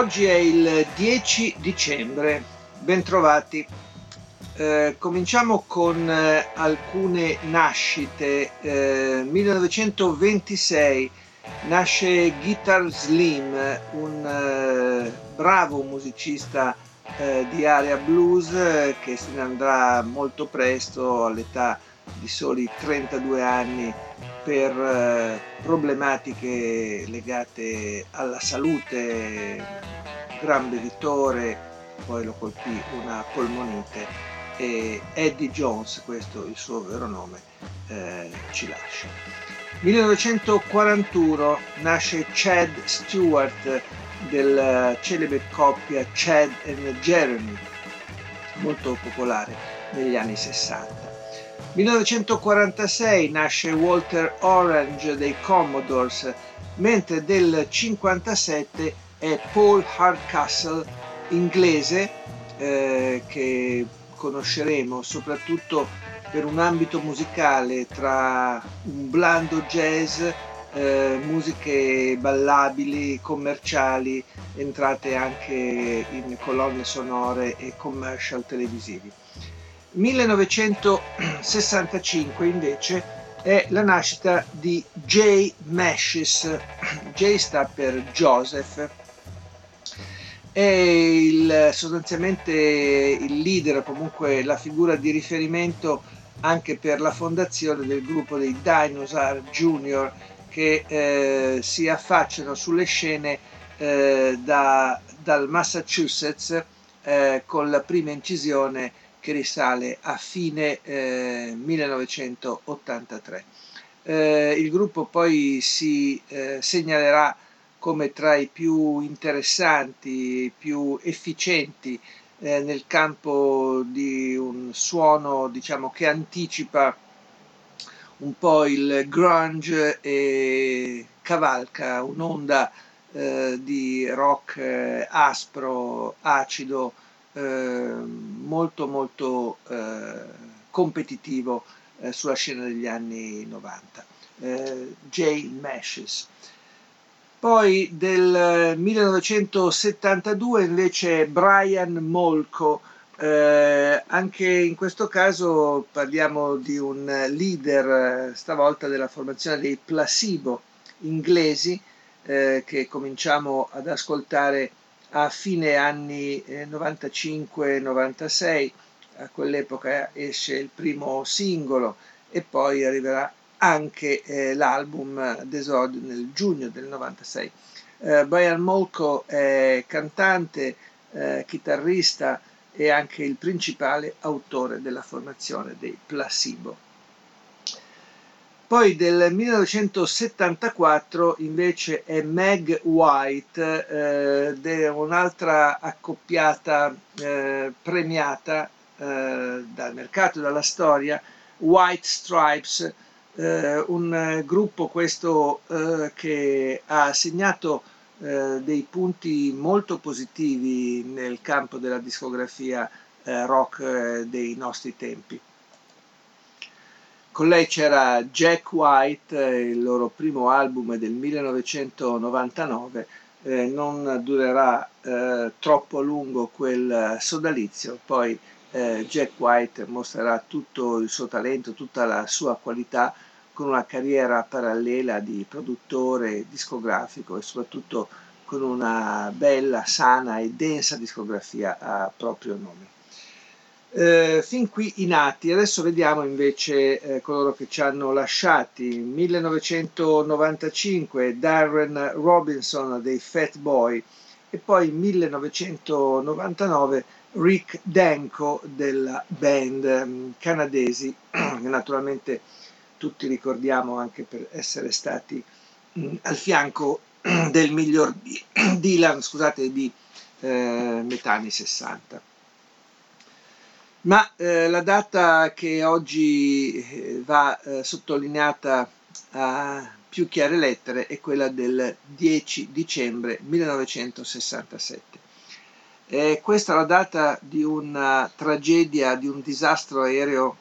Oggi è il 10 dicembre, bentrovati. Eh, cominciamo con eh, alcune nascite. Eh, 1926 nasce Guitar Slim, un eh, bravo musicista eh, di area blues eh, che se ne andrà molto presto all'età di soli 32 anni per eh, problematiche legate alla salute, gran bevitore, poi lo colpì una polmonite e Eddie Jones, questo il suo vero nome, eh, ci lascia. 1941 nasce Chad Stewart della celebre coppia Chad e Jeremy, molto popolare negli anni 60. 1946 nasce Walter Orange dei Commodores, mentre del 1957 è Paul Hardcastle, inglese, eh, che conosceremo soprattutto per un ambito musicale tra un blando jazz, eh, musiche ballabili, commerciali, entrate anche in colonne sonore e commercial televisivi. 1965 invece è la nascita di J. Mashes. J sta per Joseph. È il, sostanzialmente il leader, comunque la figura di riferimento anche per la fondazione del gruppo dei Dinosaur Junior che eh, si affacciano sulle scene eh, da, dal Massachusetts eh, con la prima incisione che risale a fine eh, 1983. Eh, il gruppo poi si eh, segnalerà come tra i più interessanti, più efficienti eh, nel campo di un suono diciamo, che anticipa un po' il grunge e cavalca un'onda eh, di rock eh, aspro, acido, Ehm, molto molto eh, competitivo eh, sulla scena degli anni 90. Eh, Jay Mashes. Poi del 1972 invece Brian Molko, eh, anche in questo caso parliamo di un leader, stavolta della formazione dei Placebo inglesi, eh, che cominciamo ad ascoltare a fine anni 95-96, eh, a quell'epoca esce il primo singolo e poi arriverà anche eh, l'album d'esordio nel giugno del 96. Eh, Brian Molko è cantante, eh, chitarrista e anche il principale autore della formazione dei Placebo. Poi del 1974 invece è Meg White, eh, un'altra accoppiata eh, premiata eh, dal mercato e dalla storia, White Stripes, eh, un gruppo questo eh, che ha segnato eh, dei punti molto positivi nel campo della discografia rock dei nostri tempi. Con lei c'era Jack White, il loro primo album del 1999, eh, non durerà eh, troppo a lungo quel sodalizio, poi eh, Jack White mostrerà tutto il suo talento, tutta la sua qualità con una carriera parallela di produttore discografico e soprattutto con una bella, sana e densa discografia a proprio nome. Eh, fin qui i nati, adesso vediamo invece eh, coloro che ci hanno lasciati. 1995 Darren Robinson dei Fat Boy e poi 1999 Rick Danko della band um, canadesi, naturalmente tutti ricordiamo anche per essere stati mm, al fianco del miglior Dylan scusate, di eh, metà anni 60. Ma eh, la data che oggi eh, va eh, sottolineata a più chiare lettere è quella del 10 dicembre 1967. Eh, questa è la data di una tragedia, di un disastro aereo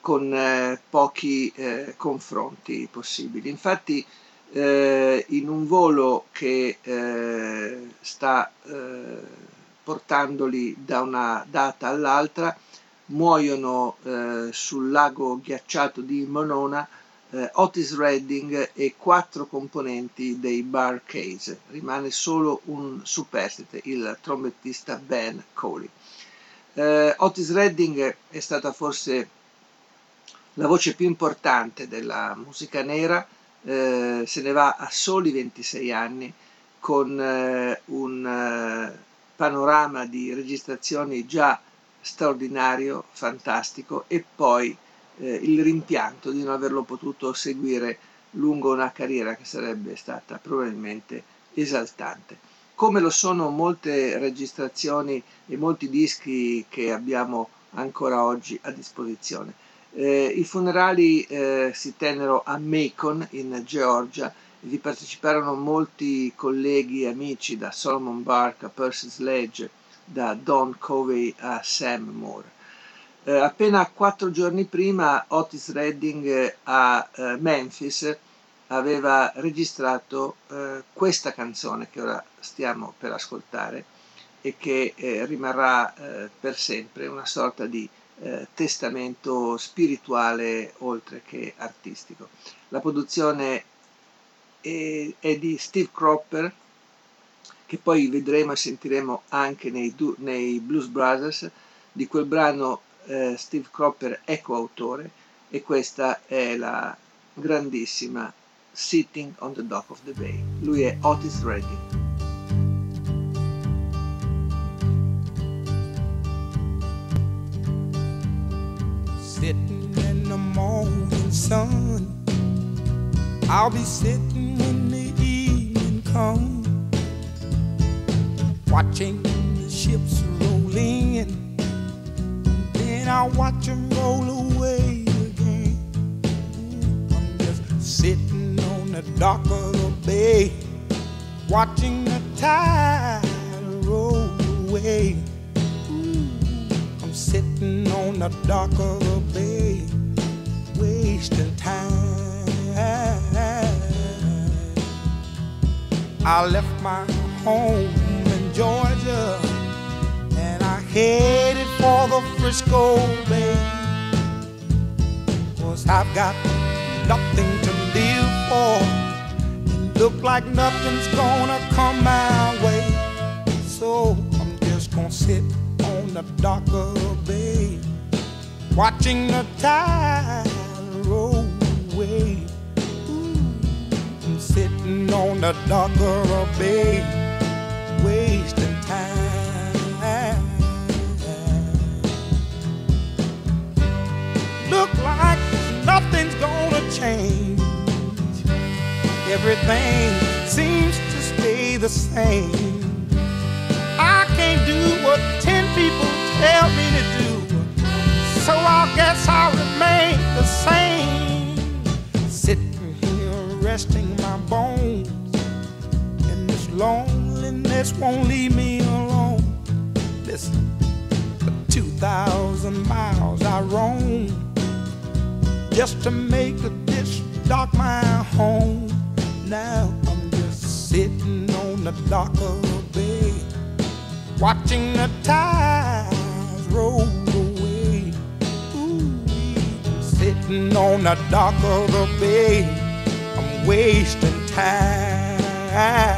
con eh, pochi eh, confronti possibili. Infatti in un volo che sta portandoli da una data all'altra muoiono eh, sul lago ghiacciato di Monona eh, Otis Redding e quattro componenti dei Bar Case. Rimane solo un superstite, il trombettista Ben Coley. Eh, Otis Redding è stata forse la voce più importante della musica nera, eh, se ne va a soli 26 anni con eh, un eh, panorama di registrazioni già straordinario, fantastico e poi eh, il rimpianto di non averlo potuto seguire lungo una carriera che sarebbe stata probabilmente esaltante. Come lo sono molte registrazioni e molti dischi che abbiamo ancora oggi a disposizione. Eh, I funerali eh, si tennero a Macon in Georgia vi parteciparono molti colleghi e amici da Solomon Bark a Percy Sledge, da Don Covey a Sam Moore. Eh, appena quattro giorni prima Otis Redding eh, a eh, Memphis aveva registrato eh, questa canzone che ora stiamo per ascoltare e che eh, rimarrà eh, per sempre una sorta di testamento spirituale oltre che artistico. La produzione è, è di Steve Cropper che poi vedremo e sentiremo anche nei, nei Blues Brothers di quel brano eh, Steve Cropper è coautore e questa è la grandissima Sitting on the Dock of the Bay. Lui è Otis Redding. Sitting in the morning sun I'll be sitting comes Watching the ships roll in and I watch them roll away again. I'm just sitting on the dock of the bay, watching the tide roll away. I'm sitting on the dock of the bay, wasting time. I left my home in Georgia and I headed for the Frisco Bay. Cause I've got nothing to live for. Look like nothing's gonna come my way. So I'm just gonna sit on the dock of the bay, watching the tide roll away. Sitting on the dock of a bay, wasting time. look like nothing's gonna change. Everything seems to stay the same. I can't do what ten people tell me to do, so I guess I'll remain the same. Resting my bones, and this loneliness won't leave me alone. Listen, for 2,000 miles I roam just to make this dock my home. Now I'm just sitting on the dock of the bay, watching the tides roll away. Ooh, sitting on the dock of the bay, wasting time.